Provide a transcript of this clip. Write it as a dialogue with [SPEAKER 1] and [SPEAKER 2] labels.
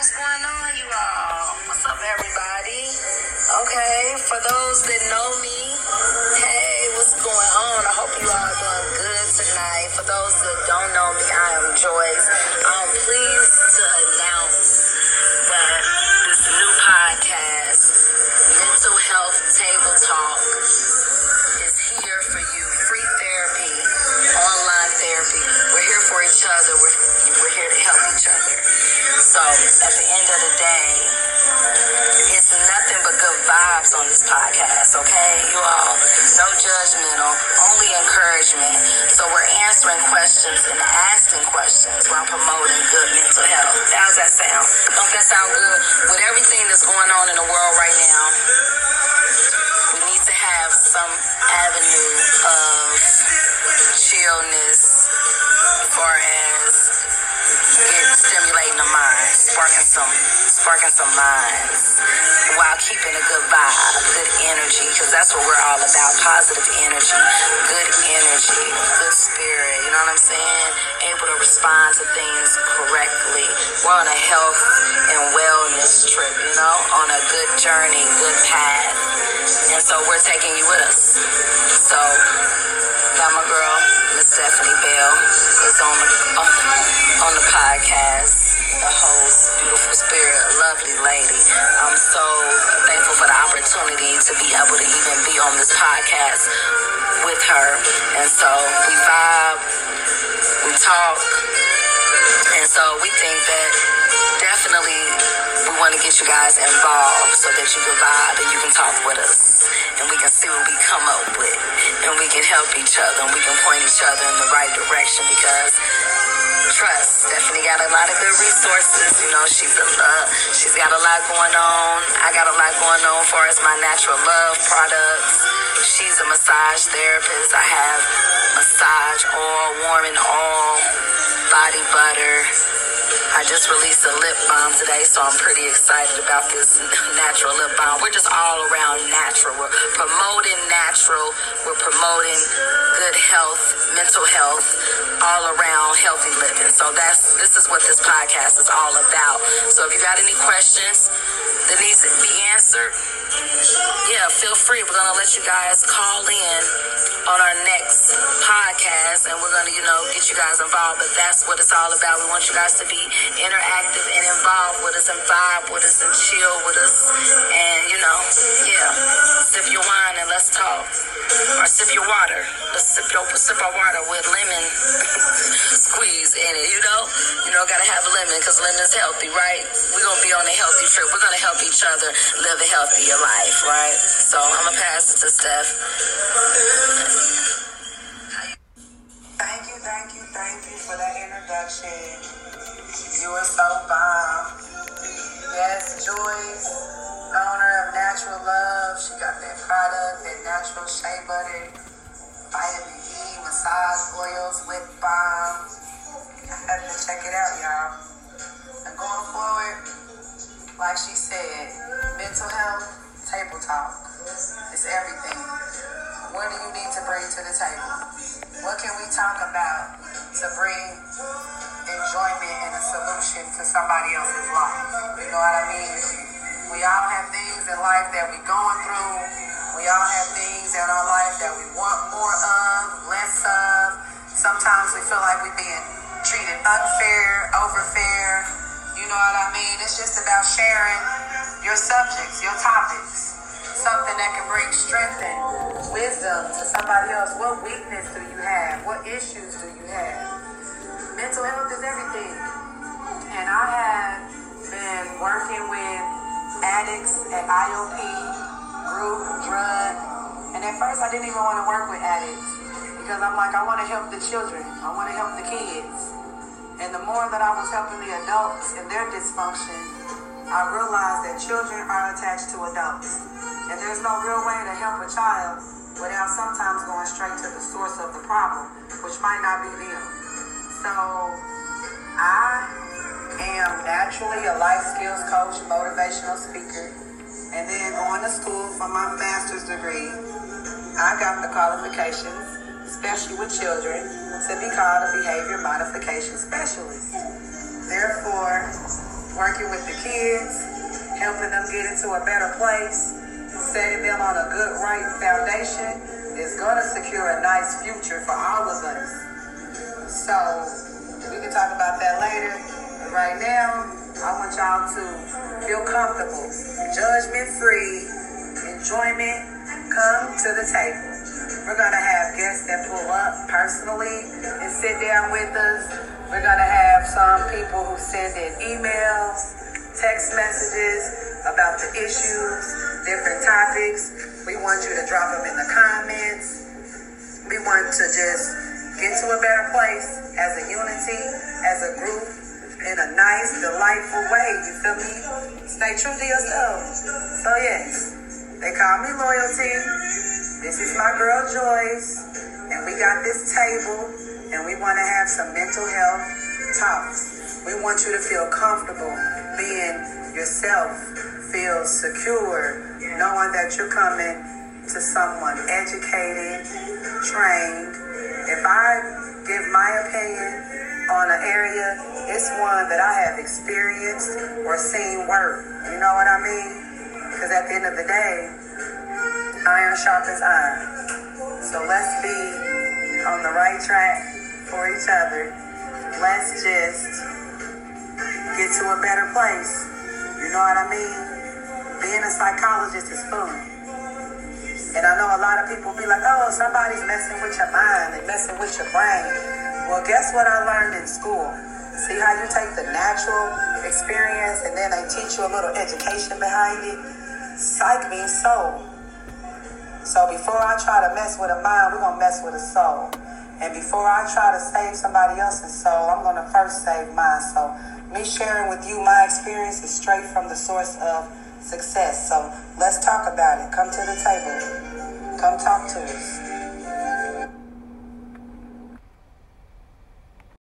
[SPEAKER 1] what's going on, you all? What's up, everybody? Okay, for those that know me, hey, what's going on? I hope you all are doing good tonight. For those that don't know me, I am Joyce. Other. We're, we're here to help each other. So at the end of the day, it's nothing but good vibes on this podcast, okay? You all, no judgmental, only encouragement. So we're answering questions and asking questions while promoting good mental health. How's that sound? Don't that sound good? With everything that's going on in the world right now, we need to have some avenue of chillness stimulating the mind, sparking some sparking some minds while keeping a good vibe, good energy, because that's what we're all about. Positive energy, good energy, good spirit, you know what I'm saying? Able to respond to things correctly. We're on a health and wellness trip, you know, on a good journey, good path. And so we're taking you with us. So got my girl, Miss Stephanie Bell, is on the on, on the podcast. I'm so thankful for the opportunity to be able to even be on this podcast with her. And so we vibe, we talk, and so we think that definitely we want to get you guys involved so that you can vibe and you can talk with us. And we can see what we come up with. And we can help each other and we can point each other in the right direction because trust. Stephanie got a lot of good resources. You know she's a uh, she's got a lot going on. I got a lot going on for as my natural love products. She's a massage therapist. I have massage oil warming all, body butter. I just released a lip balm today, so I'm pretty excited about this natural lip balm. We're just all around natural. We're promoting natural. We're promoting good health, mental health, all around healthy living. So that's this is what this podcast is all about. So if you got any questions that needs to be answered, yeah, feel free. We're gonna let you guys call in on our next podcast and we're gonna, you know, get you guys involved. But that's what it's all about. We want you guys to be interactive and involved with us and vibe with us and chill with us and you know, yeah. Sip your wine and let's talk. Or sip your water. Let's sip your sip our water with lemon squeeze in it, you know? You know, gotta have lemon because lemon's healthy, right? We're gonna be on a healthy trip. We're gonna help each other live a healthier life, right? So I'm gonna pass it to Steph.
[SPEAKER 2] Thank you, thank you, thank you for that introduction. You are so bomb. Owner of Natural Love. She got that product, that natural shea butter, vitamin E, massage oils, lip balm. I have to check it out, y'all. And going forward, like she said, mental health, table talk. It's everything. What do you need to bring to the table? What can we talk about to bring enjoyment and a solution to somebody else's life? You know what I mean? We all have things in life that we're going through. We all have things in our life that we want more of, less of. Sometimes we feel like we're being treated unfair, overfair. You know what I mean? It's just about sharing your subjects, your topics. Something that can bring strength and wisdom to somebody else. What weakness do you have? What issues do you have? Mental health is everything. And I have been working with addicts at IOP, group, drug. And at first I didn't even want to work with addicts because I'm like, I want to help the children. I want to help the kids. And the more that I was helping the adults and their dysfunction, I realized that children are attached to adults. And there's no real way to help a child without sometimes going straight to the source of the problem, which might not be them. So I am naturally a life skills coach, motivational speaker, and then going to school for my master's degree. I got the qualifications, especially with children, to be called a behavior modification specialist. Therefore, working with the kids, helping them get into a better place, setting them on a good, right foundation is going to secure a nice future for all of us. So, we can talk about that later. But right now, I want y'all to feel comfortable, judgment free, enjoyment, come to the table. We're going to have guests that pull up personally and sit down with us. We're going to have some people who send in emails, text messages about the issues, different topics. We want you to drop them in the comments. We want to just get to a better place as a unity, as a group, in a nice, delightful way. You feel me? Stay true to yourself. So yes, they call me loyalty. This is my girl Joyce, and we got this table, and we want to have some mental health talks. We want you to feel comfortable being yourself, feel secure, knowing that you're coming to someone educated, trained. If I give my opinion on an area, it's one that I have experienced or seen work. You know what I mean? Because at the end of the day, iron sharpens iron. So let's be on the right track for each other. Let's just get to a better place. You know what I mean? Being a psychologist is fun. And I know a lot of people be like, oh, somebody's messing with your mind, they messing with your brain. Well, guess what I learned in school? See how you take the natural experience and then they teach you a little education behind it? Psych means soul. So before I try to mess with a mind, we're gonna mess with a soul. And before I try to save somebody else's soul, I'm gonna first save mine. So me sharing with you my experience is straight from the source of success. So let's talk about it. Come to the table. Come talk to us.